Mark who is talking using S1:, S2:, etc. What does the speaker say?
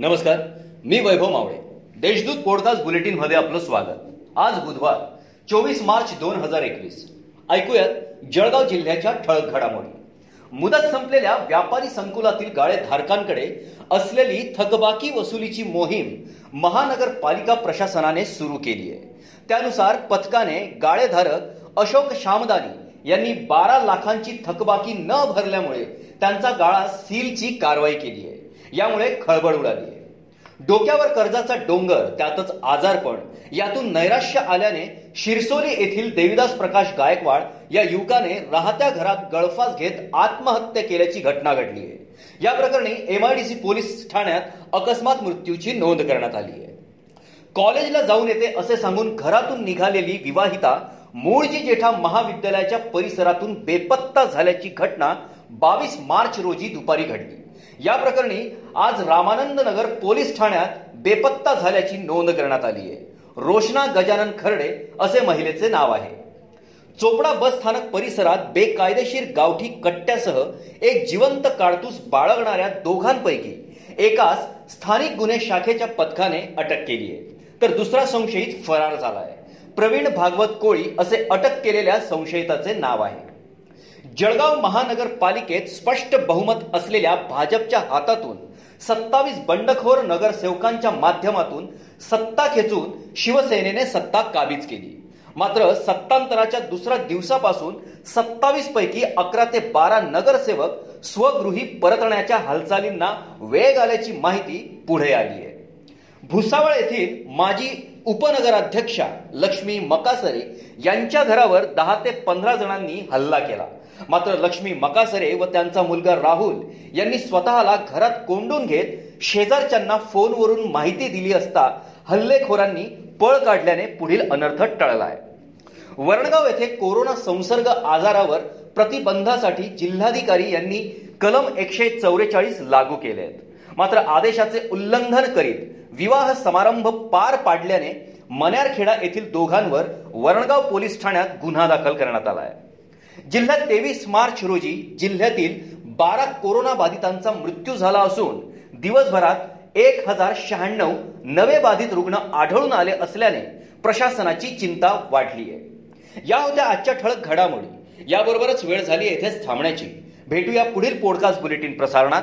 S1: नमस्कार मी वैभव मावळे. देशदूत पॉडकास्ट बुलेटिनमध्ये आपलं स्वागत. आज बुधवार चोवीस मार्च दोन हजार एकवीस. ऐकूयात जळगाव जिल्ह्याच्या ठळक घडामोडी. मुदत संपलेल्या व्यापारी संकुलातील गाळे धारकांकडे असलेली थकबाकी वसुलीची मोहीम महानगरपालिका प्रशासनाने सुरू केली आहे त्यानुसार पथकाने गाळेधारक अशोक शामदानी यांनी बारा लाखांची थकबाकी न भरल्यामुळे त्यांचा गाळा सीलची कारवाई केली आहे. यामुळे खळबळ उडाली आहे. डोक्यावर कर्जाचा डोंगर त्यातच आजारपण यातून नैराश्य आल्याने शिरसोली येथील देविदास प्रकाश गायकवाड या युवकाने राहत्या घरात गळफास घेत आत्महत्या केल्याची घटना घडली आहे. या प्रकरणी एमआयडीसी पोलीस ठाण्यात अकस्मात मृत्यूची नोंद करण्यात आली आहे. कॉलेजला जाऊन येते असे सांगून घरातून निघालेली विवाहिता मूळजी जेठा महाविद्यालयाच्या परिसरातून बेपत्ता झाल्याची घटना बावीस मार्च रोजी दुपारी घडली. या प्रकरणी आज रामानंद नगर पोलीस ठाण्यात बेपत्ता झाल्याची नोंद करण्यात आली आहे. रोशना गजानन खर्डे असे महिलेचे नाव आहे. चोपडा बस स्थानक परिसरात बेकायदेशीर गावठी कट्ट्यासह एक जिवंत काडतूस बाळगणाऱ्या दोघांपैकी एकास स्थानिक गुन्हे शाखेच्या पथकाने अटक केली आहे. तर दुसरा संशयित फरार झाला आहे प्रवीण भागवत कोळी असे अटक केलेल्या संशयिताचे नाव आहे. जळगाव महानगरपालिकेत स्पष्ट बहुमत असलेल्या भाजपच्या हातातून सत्तावीस बंडखोर नगरसेवकांच्या माध्यमातून सत्ता खेचून शिवसेनेने सत्ता काबीज केली. मात्र सत्तांतराच्या दुसऱ्या दिवसापासून सत्तावीस पैकी अकरा ते बारा नगरसेवक स्वगृही परतण्याच्या हालचालींना वेग आल्याची माहिती पुढे आली आहे भुसावळ येथील माजी उपनगराध्यक्षा लक्ष्मी मकासरे यांच्या घरावर दहा ते पंधरा जणांनी हल्ला केला. मात्र लक्ष्मी मकासरे व त्यांचा मुलगा राहुल यांनी स्वतःला घरात कोंडून घेत शेजारच्यांना फोनवरून माहिती दिली असता हल्लेखोरांनी पळ काढल्याने पुढील अनर्थ टळलाय. वरणगाव येथे कोरोना संसर्ग आजारावर प्रतिबंधासाठी जिल्हाधिकारी यांनी कलम एकशे चौवेचाळीस लागू केले आहेत मात्र आदेशाचे उल्लंघन करीत विवाह समारंभ पार पाडल्याने मन्यारखेडा येथील दोघांवर वरणगाव पोलीस ठाण्यात गुन्हा दाखल करण्यात आला आहे जिल्ह्यात तेवीस मार्च रोजी जिल्ह्यातील बारा कोरोना बाधितांचा मृत्यू झाला असून दिवसभरात एक हजार शहाण्णव नवे बाधित रुग्ण आढळून आले असल्याने प्रशासनाची चिंता वाढली आहे या होत्या आजच्या ठळक घडामोडी. याबरोबरच वेळ झाली येथेच थांबण्याची. भेटूया पुढील पॉडकास्ट बुलेटिन प्रसारणात.